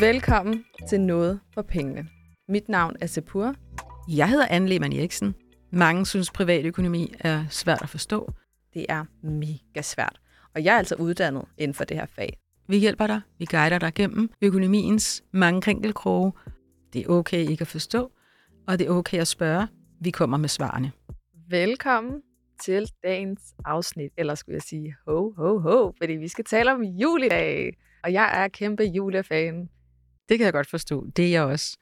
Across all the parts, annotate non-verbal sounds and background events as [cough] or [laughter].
Velkommen til Noget for Pengene. Mit navn er Sepur. Jeg hedder Anne Lehmann Eriksen. Mange synes, privatøkonomi er svært at forstå. Det er mega svært. Og jeg er altså uddannet inden for det her fag. Vi hjælper dig. Vi guider dig gennem økonomiens mange krinkelkroge. Det er okay ikke at forstå, og det er okay at spørge. Vi kommer med svarene. Velkommen til dagens afsnit, eller skulle jeg sige ho, ho, ho, fordi vi skal tale om juledag. Og jeg er kæmpe julefan. Det kan jeg godt forstå. Det er jeg også.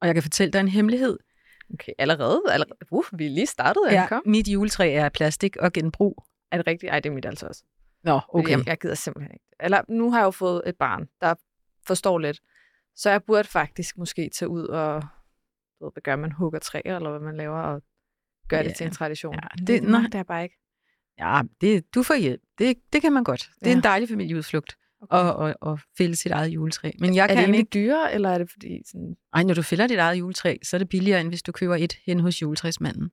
Og jeg kan fortælle dig en hemmelighed. Okay, allerede? allerede. Uh, vi er lige startet, Ja, kom. mit juletræ er plastik og genbrug. Er det rigtigt? Ej, det er mit altså også. Nå, Okay. Jeg, jeg gider simpelthen ikke. Eller nu har jeg jo fået et barn, der forstår lidt. Så jeg burde faktisk måske tage ud og, ved, hvad gør man, hugger træer, eller hvad man laver, og gør det Ja. til en tradition. Ja, det- det, nej. det er bare ikke. Ja, det, du får hjælp. Det, det kan man godt. Det er Ja. en dejlig familieudflugt at, at, at fælde sit eget juletræ. Men jeg er det kan egentlig ikke... dyrere, eller er det fordi sådan... Ej, når du fælder dit eget juletræ, så er det billigere, end hvis du køber et hen hos juletræsmanden.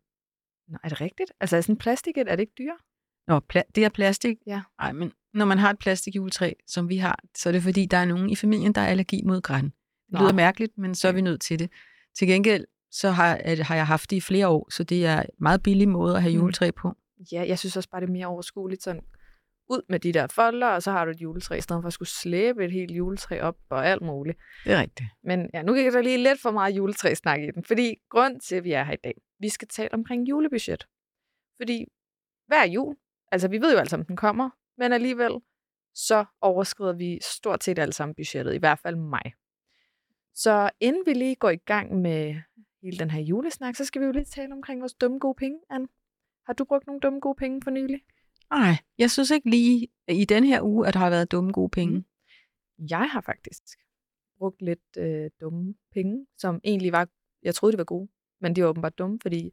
Nå, er det rigtigt? Altså er sådan plastik, er det ikke dyrere? Nå, pla- det er plastik. Ja. Nej, men når man har et plastikjuletræ, som vi har, så er det fordi, der er nogen i familien, der er allergi mod græn. Det Nå. lyder mærkeligt, men så er vi nødt til det. Til gengæld, så har, har jeg haft det i flere år, så det er en meget billig måde at have Mm. juletræ på. Ja, jeg synes også bare, det er mere overskueligt sådan ud med de der folder, og så har du et juletræ, i stedet for at skulle slæbe et helt juletræ op og alt muligt. Det er rigtigt. Men ja, nu gik der lige lidt for meget juletræsnak i den, fordi grund til, at vi er her i dag, vi skal tale omkring julebudget. Fordi hver jul, altså vi ved jo alle sammen, den kommer, men alligevel, så overskrider vi stort set alle sammen budgettet, i hvert fald mig. Så inden vi lige går i gang med hele den her julesnak, så skal vi jo lige tale omkring vores dumme gode penge, Anne. Har du brugt nogle dumme gode penge for nylig? Nej, jeg synes ikke lige øh, i den her uge, at der har været dumme gode penge. Mm. Jeg har faktisk brugt lidt øh, dumme penge, som egentlig var, jeg troede, de var gode, men de var åbenbart dumme, fordi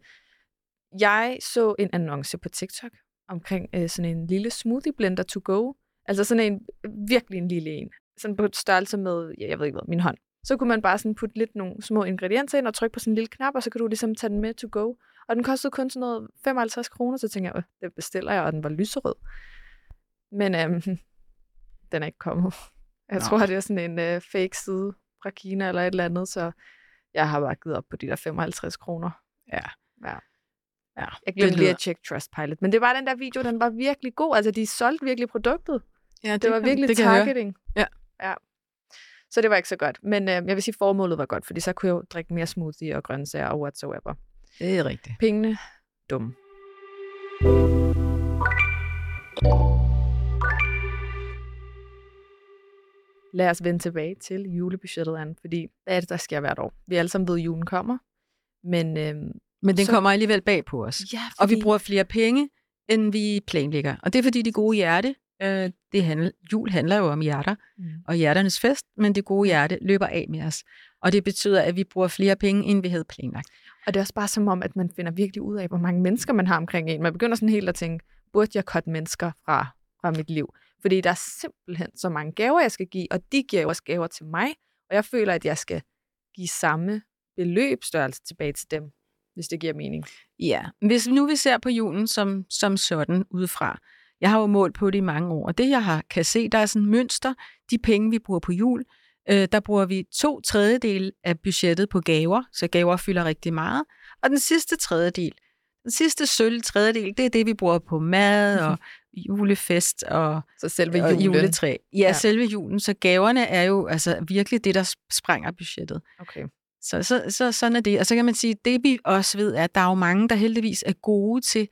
jeg så en annonce på TikTok omkring øh, sådan en lille smoothie blender to go. Altså sådan en, virkelig en lille en. Sådan på størrelse med, ja, jeg ved ikke hvad, min hånd. Så kunne man bare sådan putte lidt nogle små ingredienser ind og trykke på sådan en lille knap, og så kan du ligesom tage den med to go. Og den kostede kun sådan noget 55 kroner, så tænkte jeg, "Øh, det bestiller jeg, og den var lyserød. Men øhm, [laughs] den er ikke kommet. Jeg Nå. tror, det er sådan en øh, fake side fra Kina eller et eller andet, så jeg har bare givet op på de der 55 kroner. Ja. Ja. Ja, Jeg glemte lige at tjekke Trustpilot. Men det var den der video, den var virkelig god. Altså, de solgte virkelig produktet. Ja, Det, var kan- virkelig det targeting. Ja. ja. Så det var ikke så godt. Men øh, jeg vil sige, formålet var godt, fordi så kunne jeg jo drikke mere smoothie og grøntsager og whatsoever. Det er rigtigt. Pengene, dumme. Lad os vende tilbage til julebudgettet, Anne, fordi hvad er det, der sker hvert år? Vi alle sammen ved, at julen kommer, men... Øhm, Men den Så- kommer alligevel bag på os. ja, Og vi bruger flere penge, end vi planlægger. Og det er fordi det gode hjerte, øh, det handler, jul handler jo om hjerter, Mm. og hjerternes fest, men det gode hjerte løber af med os. Og det betyder, at vi bruger flere penge, end vi havde planlagt. Og det er også bare som om, at man finder virkelig ud af, hvor mange mennesker man har omkring en. Man begynder sådan helt at tænke, burde jeg cutte mennesker fra, fra mit liv? Fordi der er simpelthen så mange gaver, jeg skal give, og de giver jo også gaver til mig, og jeg føler, at jeg skal give samme beløbstørrelse tilbage til dem, hvis det giver mening. Ja, hvis nu vi ser på julen som, som sådan udefra. Jeg har jo målt på det i mange år, og det jeg har, kan se, der er sådan et mønster. De penge, vi bruger på jul, øh, der bruger vi to tredjedel af budgettet på gaver, så gaver fylder rigtig meget. Og den sidste tredjedel, den sidste sølv tredjedel, det er det, vi bruger på mad og [laughs] julefest og, Så selve og juletræ. Ja, Ja. ja, selve julen. Så gaverne er jo altså virkelig det, der sprænger budgettet. Okay. Så, så, så sådan er det. Og så kan man sige, det vi også ved, er, at der er jo mange, der heldigvis er gode til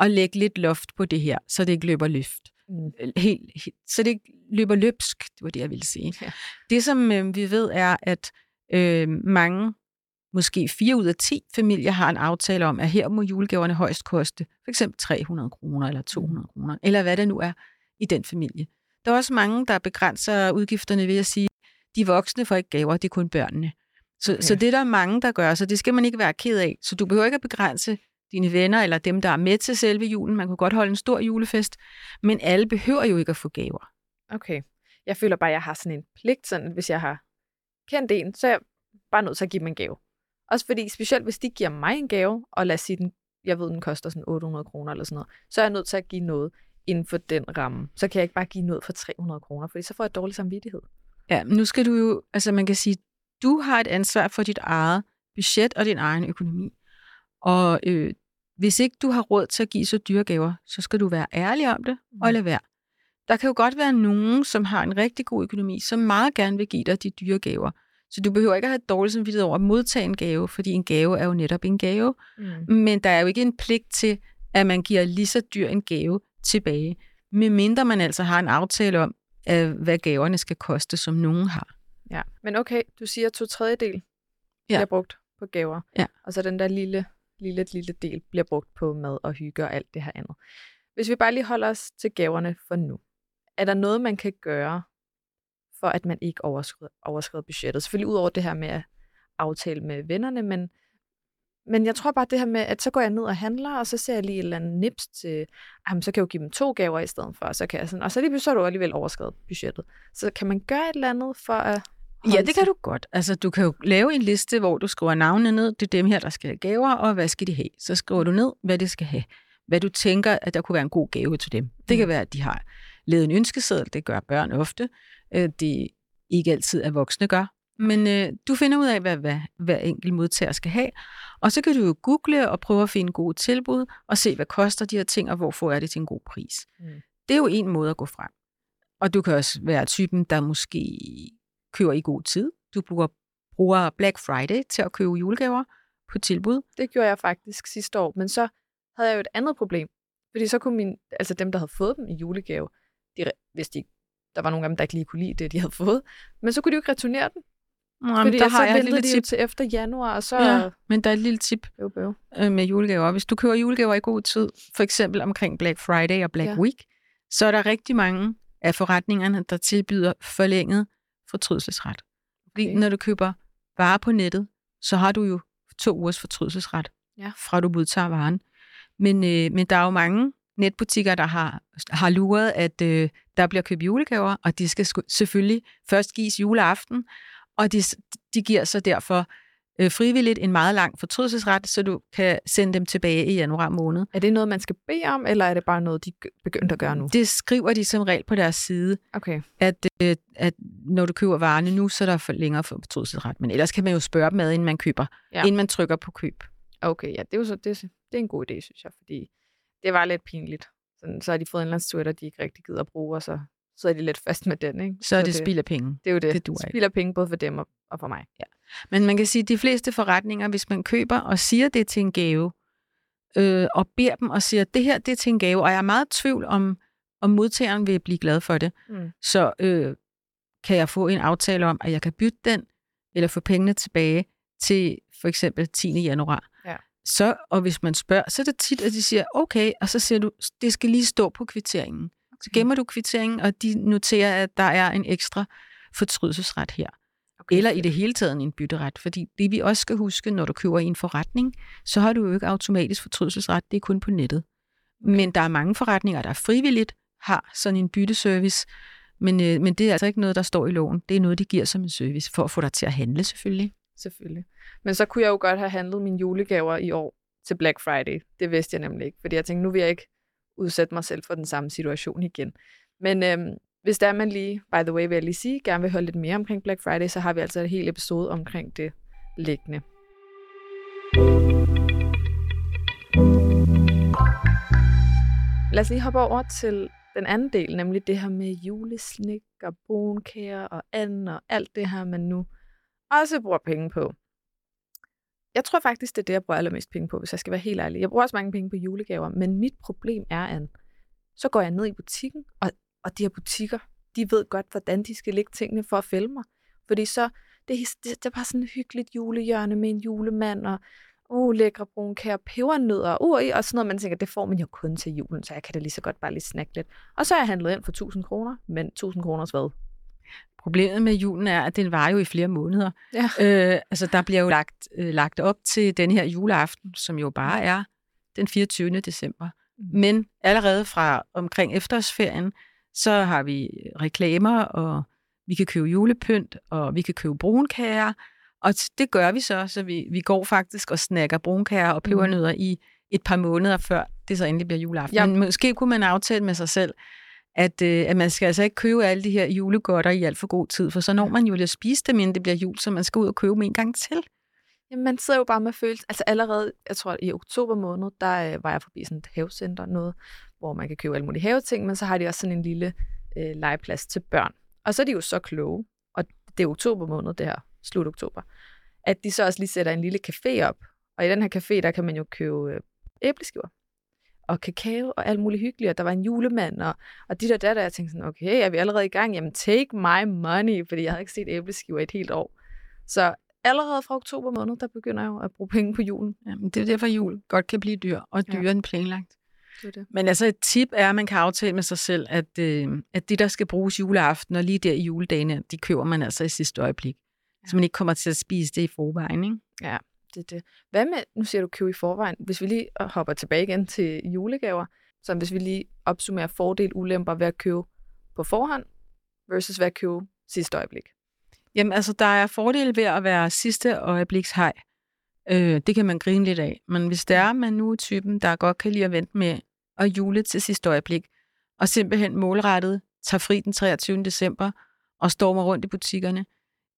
at lægge lidt loft på det her, så det ikke løber løft. Mm. Helt, helt, så det ikke løber løbsk, det var det, jeg ville sige. Ja. Det, som øh, vi ved, er, at øh, mange, måske 4 ud af 10 familier har en aftale om, at her må julegaverne højst koste for eksempel 300 kroner eller 200 kroner, eller hvad det nu er i den familie. Der er også mange, der begrænser udgifterne ved at sige, de voksne får ikke gaver, det er kun børnene. Så, Okay. så det er der mange, der gør, så det skal man ikke være ked af. Så du behøver ikke at begrænse dine venner eller dem, der er med til selve julen. Man kan godt holde en stor julefest, men alle behøver jo ikke at få gaver. Okay. Jeg føler bare, at jeg har sådan en pligt, sådan, hvis jeg har kendt en, så er jeg bare nødt til at give dem en gave. Også fordi, specielt hvis de giver mig en gave, og lad os sige, den, jeg ved, den koster sådan 800 kroner eller sådan noget, så er jeg nødt til at give noget inden for den ramme. Så kan jeg ikke bare give noget for 300 kroner, fordi så får jeg dårlig samvittighed. Ja, men nu skal du jo, altså man kan sige, du har et ansvar for dit eget budget og din egen økonomi. Og øh, hvis ikke du har råd til at give så dyre gaver, så skal du være ærlig om det og Mm. lade være. Der kan jo godt være nogen, som har en rigtig god økonomi, som meget gerne vil give dig de dyre gaver. Så du behøver ikke at have et dårligt samvittighed over at modtage en gave, fordi en gave er jo netop en gave. Mm. Men der er jo ikke en pligt til, at man giver lige så dyr en gave tilbage, medmindre man altså har en aftale om, hvad gaverne skal koste, som nogen har. Ja. Men okay, du siger, to tredjedel Ja. bliver brugt på gaver. Ja. Og så den der lille, lille, lille del bliver brugt på mad og hygge og alt det her andet. Hvis vi bare lige holder os til gaverne for nu. Er der noget, man kan gøre, for at man ikke overskrider, overskrider budgettet? Selvfølgelig ud over det her med at aftale med vennerne, men, men jeg tror bare det her med, at så går jeg ned og handler, og så ser jeg lige et eller andet nips til, ah, jamen, så kan jeg jo give dem to gaver i stedet for, og så kan jeg sådan, og så lige pludselig så er du alligevel overskrevet budgettet. Så kan man gøre et eller andet for at Ja, det kan du godt. Altså, du kan jo lave en liste, hvor du skriver navnene ned. Det er dem her, der skal have gaver, og hvad skal de have? Så skriver du ned, hvad det skal have. Hvad du tænker, at der kunne være en god gave til dem. Det kan Mm. være, at de har lavet en ønskeseddel. Det gør børn ofte. Øh, Det ikke altid er voksne gør. Men øh, du finder ud af, hvad, hvad hver enkelt modtager skal have. Og så kan du jo google og prøve at finde gode tilbud, og se, hvad koster de her ting, og hvorfor er det til en god pris. Mm. Det er jo en måde at gå frem. Og du kan også være typen, der måske køber i god tid. Du bruger, bruger Black Friday til at købe julegaver på tilbud. Det gjorde jeg faktisk sidste år, men så havde jeg jo et andet problem. Fordi så kunne min, altså dem, der havde fået dem i julegave, de, hvis de, der var nogle af dem, der ikke lige kunne lide det, de havde fået, men så kunne de jo ikke returnere den. Jamen, fordi der har jeg et lille tip. til efter januar, og så Ja, men der er et lille tip bøv, bøv. øh, med julegaver. Hvis du køber julegaver i god tid, for eksempel omkring Black Friday og Black Ja. Week, så er der rigtig mange af forretningerne, der tilbyder forlænget fortrydelsesret. Fordi Okay. når du køber varer på nettet, så har du jo to ugers fortrydelsesret, Ja. fra du modtager varen. Men, øh, men der er jo mange netbutikker, der har, har luret, at øh, der bliver købt julegaver, og de skal sku- selvfølgelig først gives juleaften, og de, de giver så derfor øh, frivilligt en meget lang fortrydelsesret, så du kan sende dem tilbage i januar måned. Er det noget, man skal bede om, eller er det bare noget, de begyndte at gøre nu? Det skriver de som regel på deres side, Okay. at, øh, at når du køber varerne nu, så er der for længere for fortrydelsesret. Men ellers kan man jo spørge dem ad, inden man køber, Ja. inden man trykker på køb. Okay, ja, det er jo så, det, det er en god idé, synes jeg, fordi det var lidt pinligt. Sådan, så har de fået en eller anden Twitter, de ikke rigtig gider at bruge, og så sidder de lidt fast med den, ikke? Så er det spild af penge. Det er jo det. det duer ikke. Spilder penge både for dem og, og for mig. Ja. Men man kan sige, at de fleste forretninger, hvis man køber og siger det til en gave, øh, og beder dem og siger, at det her det er til en gave, og jeg er meget i tvivl om, om modtageren vil blive glad for det, Mm. så øh, kan jeg få en aftale om, at jeg kan bytte den, eller få pengene tilbage til for eksempel 10. januar. Ja. Så, og hvis man spørger, så er det tit, at de siger, okay, og så siger du, det skal lige stå på kvitteringen. Så gemmer du kvitteringen, og de noterer, at der er en ekstra fortrydelsesret her. Okay, Eller i det hele taget en bytteret. Fordi det vi også skal huske, når du køber i en forretning, så har du jo ikke automatisk fortrydelsesret. Det er kun på nettet. Men der er mange forretninger, der frivilligt har sådan en bytteservice. Men, øh, men det er altså ikke noget, der står i loven. Det er noget, de giver som en service, for at få dig til at handle selvfølgelig. Selvfølgelig. Men så kunne jeg jo godt have handlet mine julegaver i år til Black Friday. Det vidste jeg nemlig ikke, fordi jeg tænkte, nu vil jeg ikke udsætte mig selv for den samme situation igen. Men øhm, hvis der er man lige, by the way vil jeg lige sige, gerne vil høre lidt mere omkring Black Friday, så har vi altså et helt episode omkring det liggende. Lad os lige hoppe over til den anden del, nemlig det her med juleslik og brunkager og anden og alt det her, man nu også bruger penge på. Jeg tror faktisk, det er det, jeg bruger allermest penge på, hvis jeg skal være helt ærlig. Jeg bruger også mange penge på julegaver, men mit problem er, at så går jeg ned i butikken, og, og de her butikker, de ved godt, hvordan de skal lægge tingene for at fælde mig. Fordi så, det, er- det, det er bare sådan et hyggeligt julehjørne med en julemand, og uh, lækre brunkager, pebernødder, uh, og sådan noget, man tænker, det får man jo kun til julen, så jeg kan da lige så godt bare lige snakke lidt. Og så er jeg handlet ind for 1000 kroner, men 1000 kroners hvad? Problemet med julen er, at den varer jo i flere måneder. Ja. Øh, altså, der bliver jo lagt, øh, lagt op til den her juleaften, som jo bare er den 24. december. Mm. Men allerede fra omkring efterårsferien, så har vi reklamer, og vi kan købe julepynt, og vi kan købe brunkager. Og det gør vi så, så vi, vi går faktisk og snakker brunkager og pebernødder i et par måneder før det så endelig bliver juleaften. Ja. Men måske kunne man aftale med sig selv, at, øh, at man skal altså ikke købe alle de her julegodter i alt for god tid, for så når man jo at spise dem, inden det bliver jul, så man skal ud og købe dem en gang til. Jamen, man sidder jo bare med følelse. Altså allerede, jeg tror, i oktober måned, der øh, var jeg forbi sådan et havecenter, noget, hvor man kan købe alle mulige haveting, men så har de også sådan en lille øh, legeplads til børn. Og så er de jo så kloge, og det er oktober måned, det her, slut oktober, at de så også lige sætter en lille café op. Og i den her café, der kan man jo købe øh, æbleskiver og kakao og alt muligt hyggeligt, og der var en julemand, og, og de der der, der jeg tænkte sådan, okay, er vi allerede i gang? Jamen, take my money, fordi jeg havde ikke set æbleskiver i et helt år. Så allerede fra oktober måned, der begynder jeg jo at bruge penge på julen. Jamen, det er derfor, jul godt kan blive dyr, og dyrere ja. end planlagt. Det det. Men altså et tip er, at man kan aftale med sig selv, at, øh, at det, der skal bruges juleaften, og lige der i juledagene, de køber man altså i sidste øjeblik. Ja. Så man ikke kommer til at spise det i forvejen, ikke? Ja, det det. Hvad med, nu siger du købe i forvejen, hvis vi lige hopper tilbage igen til julegaver, så hvis vi lige opsummerer fordel, ulemper ved at købe på forhånd, versus ved at købe sidste øjeblik. Jamen altså, der er fordele ved at være sidste øjebliks hej. Øh, det kan man grine lidt af. Men hvis det er, man nu er typen, der godt kan lide at vente med at jule til sidste øjeblik, og simpelthen målrettet tager fri den 23. december og stormer rundt i butikkerne,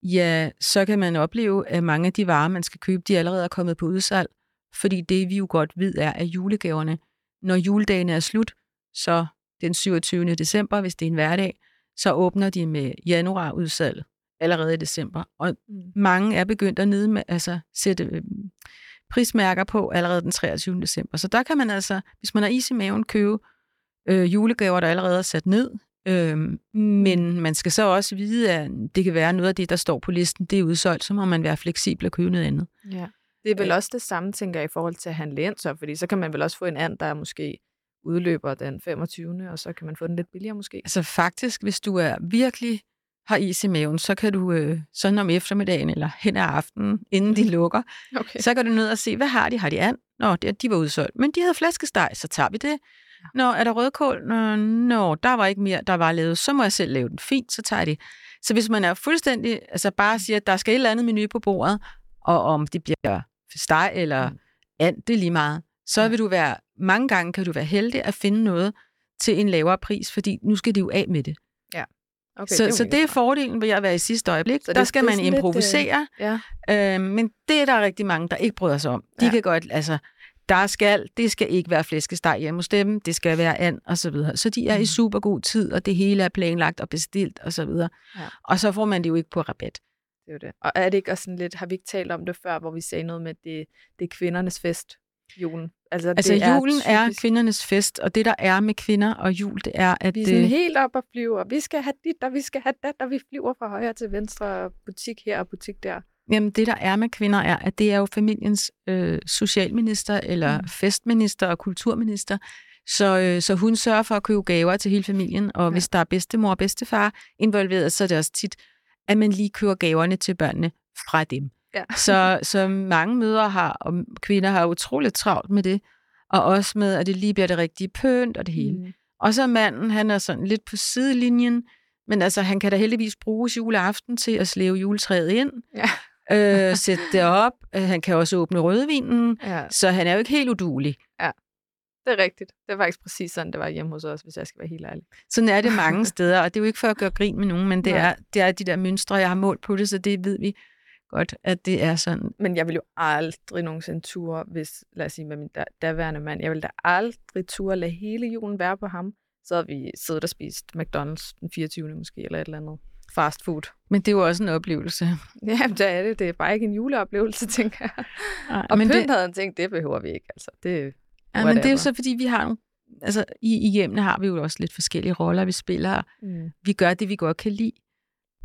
ja, så kan man opleve, at mange af de varer, man skal købe, de allerede er kommet på udsalg. Fordi det, vi jo godt ved, er, at julegaverne, når juledagen er slut, så den 27. december, hvis det er en hverdag, så åbner de med januar udsalg allerede i december. Og mm. mange er begyndt at nede med, altså, sætte øh, prismærker på allerede den 23. december. Så der kan man altså, hvis man har is i maven, købe øh, julegaver, der allerede er sat ned. Øh, men man skal så også vide, at det kan være noget af det, der står på listen, det er udsolgt, så må man være fleksibel og købe noget andet. Ja. Det er vel også det samme, tænker jeg, i forhold til at handle ind, så, fordi så kan man vel også få en and, der er måske udløber den 25. og så kan man få den lidt billigere måske. Altså faktisk, hvis du er virkelig har is i maven, så kan du øh, sådan om eftermiddagen eller hen ad aftenen, inden de lukker, [laughs] okay. så kan du ned og se, hvad har de? Har de and? Nå, det, de var udsolgt. Men de havde flæskesteg, så tager vi det. Nå, er der rødkål? Nå, nå, der var ikke mere, der var lavet. Så må jeg selv lave den fint, så tager det. Så hvis man er fuldstændig, altså bare siger, at der skal et eller andet menu på bordet, og om det bliver steg eller mm. and, det er lige meget, så ja. vil du være, mange gange kan du være heldig at finde noget til en lavere pris, fordi nu skal de jo af med det. Okay, så, det så det er fordelen ved at være i sidste øjeblik. Så der skal man improvisere, lidt, øh, ja. øh, men det er der rigtig mange, der ikke bryder sig om. De ja. kan godt, altså, der skal, det skal ikke være flæskesteg hjemme hos dem, det skal være and og så videre. Så de er mm. i super god tid, og det hele er planlagt og bestilt og så videre. Ja. Og så får man det jo ikke på rabat. Det er jo det. Og er det ikke også sådan lidt, har vi ikke talt om det før, hvor vi sagde noget med, det, det er kvindernes fest, julen? Altså, altså det julen er, er kvindernes fest, og det der er med kvinder og jul, det er, at... Vi er sådan helt op og flyver. Vi skal have dit, og vi skal have dat, og vi flyver fra højre til venstre, butik her og butik der. Jamen, det der er med kvinder er, at det er jo familiens øh, socialminister, eller mm. festminister og kulturminister, så, øh, så hun sørger for at købe gaver til hele familien, og ja. hvis der er bedstemor og bedstefar involveret, så er det også tit, at man lige køber gaverne til børnene fra dem. Ja. [laughs] så, så mange mødre har, og kvinder har utroligt travlt med det, og også med, at det lige bliver det rigtige pønt og det hele. Mm. Og så manden, han er sådan lidt på sidelinjen, men altså, han kan da heldigvis bruge juleaften til at slæve juletræet ind, ja. Øh, sætte det op. Øh, han kan også åbne rødvinen, ja. så han er jo ikke helt udulig. Ja, det er rigtigt. Det var faktisk præcis sådan, det var hjemme hos os, hvis jeg skal være helt ærlig. Sådan er det mange steder, og det er jo ikke for at gøre grin med nogen, men det, er, det er de der mønstre, jeg har målt på det, så det ved vi godt, at det er sådan. Men jeg vil jo aldrig nogensinde ture, hvis, lad os sige, med min daværende mand, jeg vil da aldrig ture lade hele julen være på ham. Så havde vi siddet og spist McDonald's den 24. måske, eller et eller andet fast food. Men det er jo også en oplevelse. [laughs] Ja, det er det. Det er bare ikke en juleoplevelse, [laughs] tænker jeg. Ej, og men pynt det... havde han tænkt, det behøver vi ikke. Altså, det, ja, men det er jo så, fordi vi har nogle altså i, i hjemmene har vi jo også lidt forskellige roller, vi spiller. Mm. Vi gør det, vi godt kan lide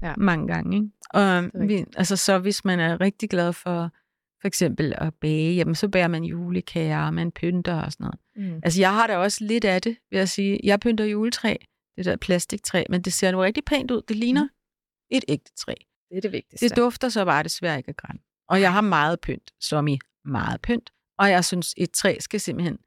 ja. mange gange. Ikke? Og vi, altså, så hvis man er rigtig glad for for eksempel at bage, jamen så bærer man julekager, og man pynter og sådan noget. Mm. Altså jeg har da også lidt af det, vil jeg sige. Jeg pynter juletræ, det der plastiktræ, men det ser nu rigtig pænt ud. Det ligner mm. Et ægte træ. Det er det vigtigste. Det dufter så bare desværre ikke af græn. Og jeg har meget pynt, som i meget pynt. Og jeg synes, et træ skal simpelthen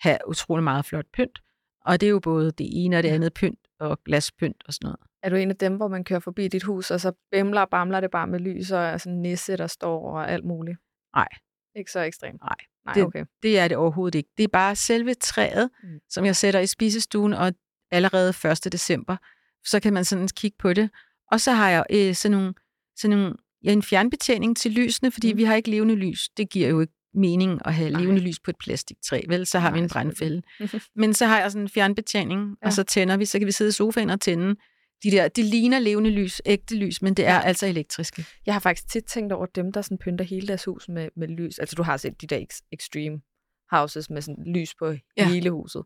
have utrolig meget flot pynt. Og det er jo både det ene og det andet pynt, og glaspynt og sådan noget. Er du en af dem, hvor man kører forbi dit hus, og så bimler og bamler det bare med lys, og sådan nisse, der står og alt muligt? Nej. Ikke så ekstremt? Nej, Nej det, okay. det er det overhovedet ikke. Det er bare selve træet, mm. som jeg sætter i spisestuen, og, allerede 1. december. Så kan man sådan kigge på det. Og så har jeg øh, sådan nogle, sådan nogle ja, en fjernbetjening til lysene, fordi mm. vi har ikke levende lys. Det giver jo ikke mening at have levende lys på et plastiktræ, vel? Så har Nej, vi en brandfælde. [laughs] Men så har jeg sådan en fjernbetjening, ja. og så tænder vi, så kan vi sidde i sofaen og tænde. De der, det ligner levende lys, ægte lys, men det er ja. altså elektriske. Jeg har faktisk tit tænkt over dem, der sådan pynter hele deres hus med, med lys. Altså du har set de der extreme houses med sådan lys på ja. hele huset.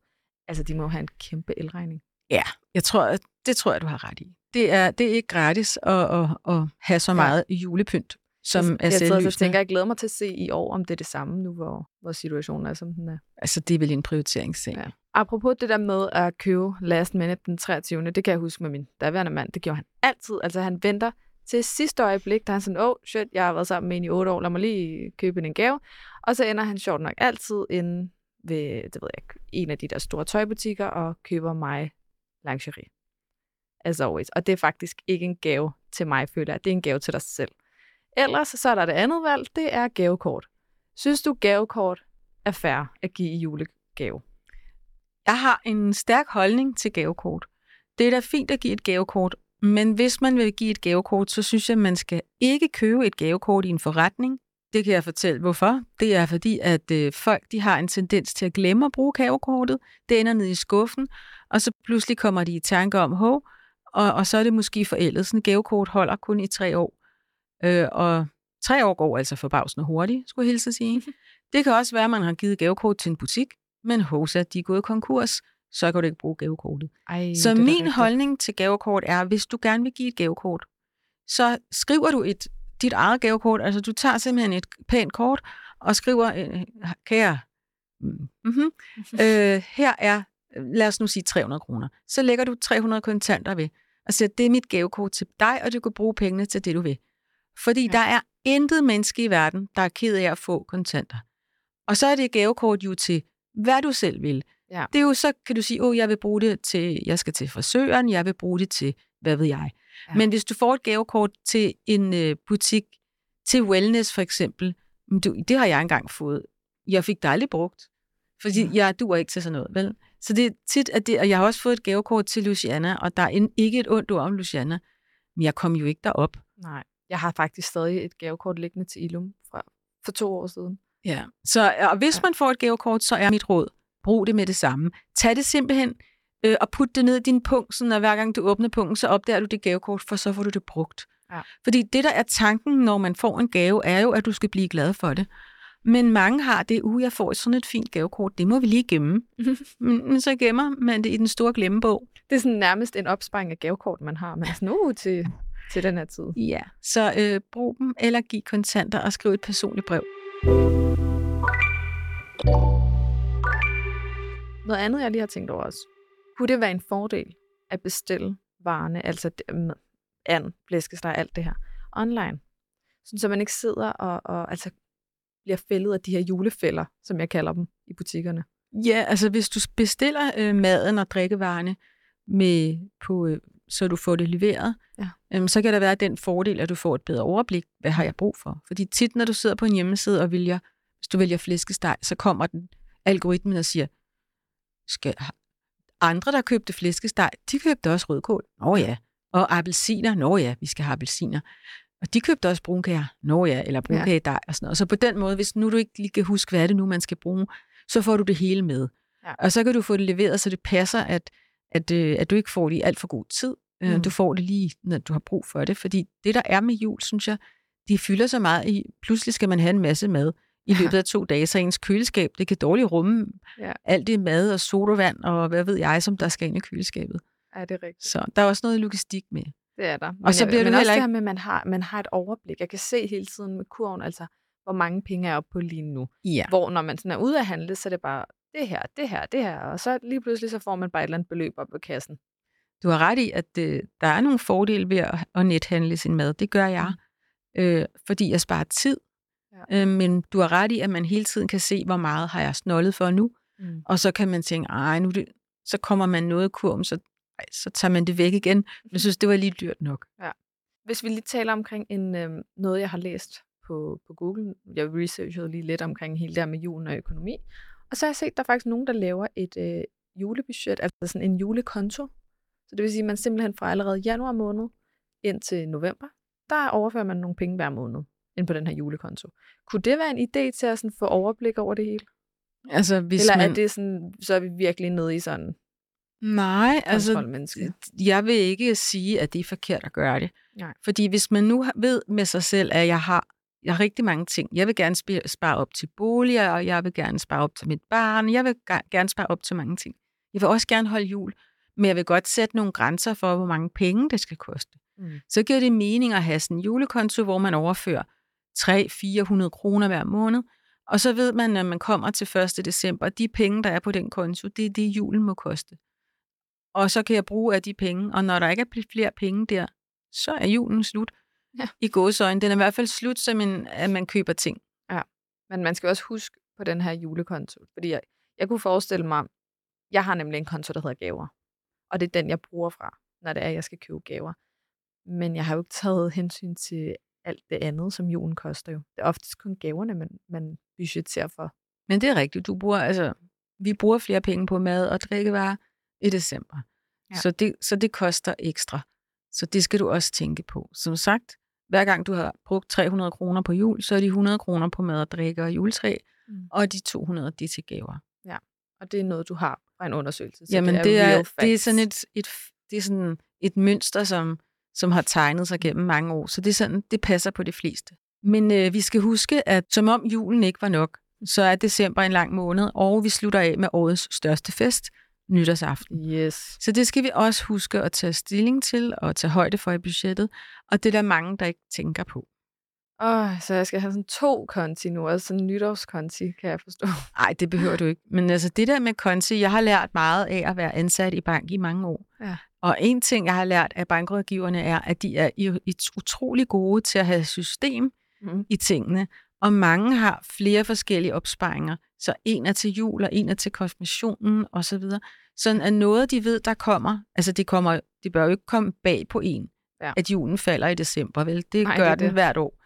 Altså de må have en kæmpe elregning. Ja, jeg tror, det tror jeg, du har ret i. Det er, det er ikke gratis at, at, at have så meget ja. julepynt som jeg, er selvlysende. Jeg, tænker, jeg glæder mig til at se i år, om det er det samme nu, hvor, hvor situationen er, som den er. Altså, det er vel en prioriteringssag. Ja. Apropos det der med at købe last minute den 23. Det kan jeg huske med min daværende mand. Det gjorde han altid. Altså, han venter til sidste øjeblik, da han sådan, åh, oh, shit, jeg har været sammen med en i otte år, lad mig lige købe en gave. Og så ender han sjovt nok altid inde ved, det ved jeg ikke, en af de der store tøjbutikker og køber mig lingerie. As always. Og det er faktisk ikke en gave til mig, føler jeg. Det er en gave til dig selv. Ellers så er der det andet valg, det er gavekort. Synes du, gavekort er fair at give i julegave? Jeg har en stærk holdning til gavekort. Det er da fint at give et gavekort, men hvis man vil give et gavekort, så synes jeg, at man skal ikke købe et gavekort i en forretning. Det kan jeg fortælle, hvorfor. Det er fordi, at øh, folk de har en tendens til at glemme at bruge gavekortet. Det ender ned i skuffen, og så pludselig kommer de i tanke om, hov, og, og så er det måske forældet. Sådan gavekort holder kun i tre år. Øh, og tre år går altså forbavsende hurtigt, skulle jeg hilse sige. [laughs] Det kan også være, at man har givet gavekort til en butik, men Hosa, de er gået konkurs, så kan du ikke bruge gavekortet. Ej, så min rigtigt. holdning til gavekort er, hvis du gerne vil give et gavekort, så skriver du et dit eget gavekort, altså du tager simpelthen et pænt kort og skriver, øh, kære, mm-hmm, øh, her er, lad os nu sige 300 kroner. Så lægger du 300 kontanter ved, og siger, det er mit gavekort til dig, og du kan bruge pengene til det, du vil. Fordi ja. der er intet menneske i verden, der er ked af at få kontanter. Og så er det gavekort jo til, hvad du selv vil. Ja. Det er jo så, kan du sige, åh, jeg vil bruge det til, jeg skal til frisøren, jeg vil bruge det til, hvad ved jeg. Ja. Men hvis du får et gavekort til en øh, butik, til wellness for eksempel, du, det har jeg engang fået. Jeg fik det aldrig brugt, fordi mm. jeg duer ikke til sådan noget, vel? Så det er tit, at det, og jeg har også fået et gavekort til Luciana, og der er en, ikke et ondt ord om Luciana, men jeg kom jo ikke derop. Nej. Jeg har faktisk stadig et gavekort liggende til Ilum fra, for to år siden. Ja, så og hvis ja. man får et gavekort, så er mit råd, brug det med det samme. Tag det simpelthen øh, og put det ned i din punkt, så hver gang du åbner punkten, så opdager du det gavekort, for så får du det brugt. Ja. Fordi det, der er tanken, når man får en gave, er jo, at du skal blive glad for det. Men mange har det, uh, jeg får sådan et fint gavekort, det må vi lige gemme. [laughs] men, men så gemmer man det i den store glemmebog. Det er sådan nærmest en opsparing af gavekort, man har. Man er sådan, uh, til til den her tid. Ja, så øh, brug dem eller giv kontanter og skriv et personligt brev. Noget andet, jeg lige har tænkt over også. Kunne det være en fordel at bestille varerne, altså and, flæskesteg, alt det her, online? Sådan, så man ikke sidder og, og altså, bliver fældet af de her julefælder, som jeg kalder dem, i butikkerne. Ja, altså hvis du bestiller øh, maden og drikkevarerne med, på øh, så du får det leveret, ja. øhm, så kan der være den fordel, at du får et bedre overblik. Hvad har jeg brug for? Fordi tit, når du sidder på en hjemmeside og vælger, hvis du vælger flæskesteg, så kommer den algoritmen og siger, skal andre, der købte flæskesteg, de købte også rødkål. Nå ja. Og appelsiner. Nå ja, vi skal have appelsiner. Og de købte også brunkager. Nå ja, eller brunkagedej og sådan noget. Og så på den måde, hvis nu du ikke lige kan huske, hvad er det nu, man skal bruge, så får du det hele med. Ja. Og så kan du få det leveret, så det passer, at, at, øh, at du ikke får det i alt for god tid. Øh, mm. Du får det lige, når du har brug for det. Fordi det, der er med jul, synes jeg, de fylder så meget i. Pludselig skal man have en masse mad i løbet af to dage, så ens køleskab, det kan dårligt rumme ja. alt det mad og sodavand og hvad ved jeg, som der skal ind i køleskabet. Ja, det er rigtigt. Så der er også noget logistik med. Det er der. Men og så bliver jeg, det men også ikke... det her med, at man har, man har et overblik. Jeg kan se hele tiden med kurven, altså hvor mange penge er oppe på lige nu. Ja. Hvor når man sådan er ude at handle, så er det bare det her, det her, det her. Og så lige pludselig så får man bare et eller andet beløb op på kassen. Du har ret i, at øh, der er nogle fordele ved at, at nethandle sin mad. Det gør jeg, mm. øh, fordi jeg sparer tid. Ja. Øh, men du har ret i, at man hele tiden kan se, hvor meget har jeg snollet for nu. Mm. Og så kan man tænke, ej, nu det, så kommer man noget kurven, så, ej, så tager man det væk igen. Jeg synes, det var lige dyrt nok. Ja. Hvis vi lige taler omkring en, øh, noget, jeg har læst på, på Google. Jeg researchede lige lidt omkring hele det her med julen og økonomi. Og så har jeg set, at der er faktisk nogen, der laver et, øh, julebudget, altså sådan en julekonto. Så det vil sige, at man simpelthen fra allerede januar måned ind til november, der overfører man nogle penge hver måned ind på den her julekonto. Kunne det være en idé til at sådan få overblik over det hele? Altså, hvis Eller man... er det sådan, så er vi virkelig nede i sådan Nej, altså, jeg vil ikke sige, at det er forkert at gøre det. Nej. Fordi hvis man nu ved med sig selv, at jeg har, jeg har rigtig mange ting. Jeg vil gerne spare op til boliger, og jeg vil gerne spare op til mit barn. Jeg vil gerne spare op til mange ting. Jeg vil også gerne holde jul, men jeg vil godt sætte nogle grænser for, hvor mange penge det skal koste. Mm. Så giver det mening at have sådan en julekonto, hvor man overfører 300-400 kroner hver måned, og så ved man, når man kommer til 1. december, at de penge, der er på den konto, det er det, julen må koste. Og så kan jeg bruge af de penge, og når der ikke er flere penge der, så er julen slut. Ja. I gåsøjne. Den er i hvert fald slut, som en, at man køber ting. Men man skal også huske på den her julekonto, fordi jeg, jeg kunne forestille mig, jeg har nemlig en konto, der hedder gaver. Og det er den, jeg bruger fra, når det er, jeg skal købe gaver. Men jeg har jo ikke taget hensyn til alt det andet, som julen koster jo. Det er oftest kun gaverne, man, man budgeterer for. Men det er rigtigt. Du bruger, altså, vi bruger flere penge på mad og drikkevarer i december. Ja. Ja. Så, det, så det koster ekstra. Så det skal du også tænke på. Som sagt, hver gang du har brugt 300 kroner på jul, så er de 100 kroner på mad og drikke og juletræ, Mm. og de 200, de er til gaver. Og det er noget, du har fra en undersøgelse. Så Jamen, det er, det er, det er sådan et, et, det er sådan et mønster, som, som har tegnet sig gennem mange år. Så det, er sådan, det passer på de fleste. Men øh, vi skal huske, at som om julen ikke var nok, så er december en lang måned, og vi slutter af med årets største fest, nytårsaften. Yes. Så det skal vi også huske at tage stilling til og tage højde for i budgettet, og det er der mange, der ikke tænker på. Åh, så jeg skal have sådan to konti nu, også sådan en nytårskonti, kan jeg forstå. [laughs] Nej, det behøver du ikke. Men altså det der med konti, jeg har lært meget af at være ansat i bank i mange år. Ja. Og en ting, jeg har lært af bankrådgiverne, er, at de er utrolig gode til at have system Mm. i tingene. Og mange har flere forskellige opsparinger. Så en er til jul, og en er til konfirmationen osv. Sådan at noget, de ved, der kommer, altså det, kommer, det bør jo ikke komme bag på en, Ja. at julen falder i december, vel? Det Nej, gør det den det. hvert år.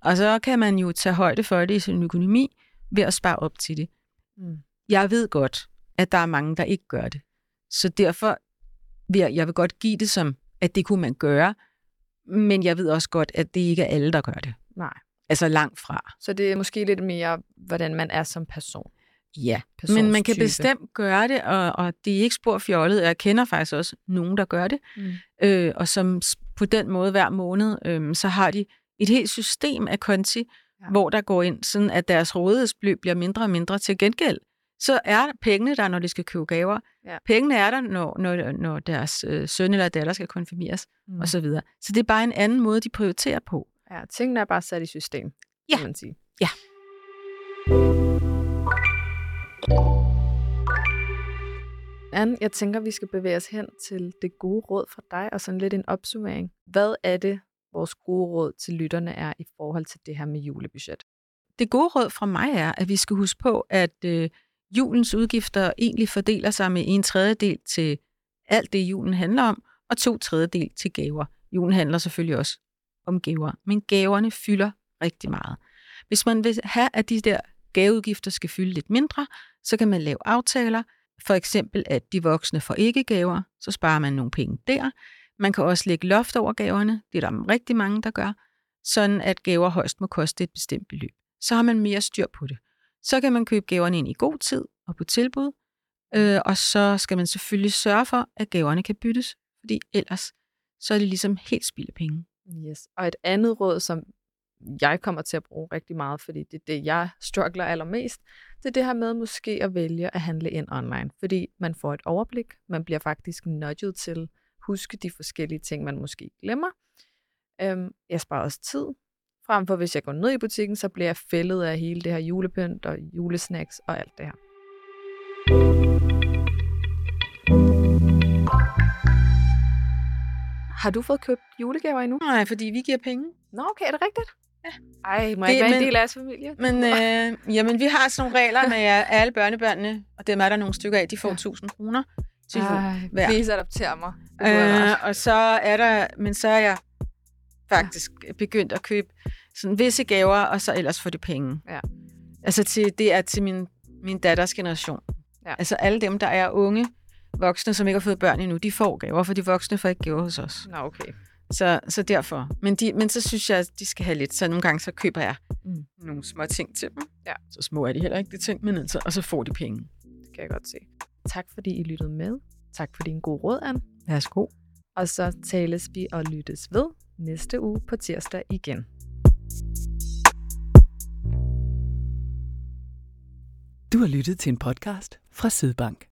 Og så kan man jo tage højde for det i sin økonomi ved at spare op til det. Mm. Jeg ved godt, at der er mange, der ikke gør det. Så derfor vil jeg, jeg vil godt give det som, at det kunne man gøre, men jeg ved også godt, at det ikke er alle, der gør det. Nej. Altså langt fra. Så det er måske lidt mere, hvordan man er som person. Ja, men man kan bestemt gøre det, og, og det er ikke spor fjollet. Jeg kender faktisk også nogen, der gør det, Mm. øh, og som på den måde hver måned, øh, så har de et helt system af konti, Ja. hvor der går ind, sådan at deres rådighedsbeløb bliver mindre og mindre til gengæld. Så er pengene der, når de skal købe gaver. Ja. Pengene er der, når, når, når deres øh, søn eller datter skal konfirmeres, Mm. osv. Så, videre. så det er bare en anden måde, de prioriterer på. Ja, tingene er bare sat i system, Ja. kan man sige. Ja. Anne, jeg tænker, vi skal bevæge os hen til det gode råd fra dig, og sådan lidt en opsummering. Hvad er det, vores gode råd til lytterne er i forhold til det her med julebudget? Det gode råd fra mig er, at vi skal huske på, at øh, julens udgifter egentlig fordeler sig med en tredjedel til alt det, julen handler om, og to tredjedel til gaver. Julen handler selvfølgelig også om gaver, men gaverne fylder rigtig meget. Hvis man vil have, at de der gaveudgifter skal fylde lidt mindre, så kan man lave aftaler. For eksempel, at de voksne får ikke gaver, så sparer man nogle penge der. Man kan også lægge loft over gaverne, det er der rigtig mange, der gør, sådan at gaver højst må koste et bestemt beløb. Så har man mere styr på det. Så kan man købe gaverne ind i god tid og på tilbud, øh, og så skal man selvfølgelig sørge for, at gaverne kan byttes, fordi ellers så er det ligesom helt spild af penge. Yes. Og et andet råd, som jeg kommer til at bruge rigtig meget, fordi det er det, jeg struggler allermest, det er det her med måske at vælge at handle ind online. Fordi man får et overblik, man bliver faktisk nudget til at huske de forskellige ting, man måske glemmer. Øhm, jeg sparer også tid. Frem for hvis jeg går ned i butikken, så bliver jeg fældet af hele det her julepynt og julesnacks og alt det her. Har du fået købt julegaver endnu? Nej, fordi vi giver penge. Nå, okay, er det rigtigt? Ja. Ej, må Det- jeg ikke være en men- del af jeres familie? Men øh, jamen, vi har sådan nogle regler [laughs] med at alle børnebørnene, og dem er der nogle stykker af, de får Ja. 1000 kroner. til jul hver. please adopter mig. Det Øh, og så er der, men så er jeg faktisk begyndt at købe sådan visse gaver, og så ellers få det penge. Ja. Altså til, det er til min, min datters generation. Ja. Altså alle dem, der er unge voksne, som ikke har fået børn endnu, de får gaver, for de voksne får ikke gaver hos os. Nå, okay. Så, så derfor. Men, de, men så synes jeg, at de skal have lidt. Så nogle gange så køber jeg mm. nogle små ting til dem. Ja. Så små er de heller ikke, de ting, men altså, og så får de penge. Det kan jeg godt se. Tak fordi I lyttede med. Tak for din gode råd, Anne. Værsgo. Og så tales vi og lyttes ved næste uge på tirsdag igen. Du har lyttet til en podcast fra Sydbank.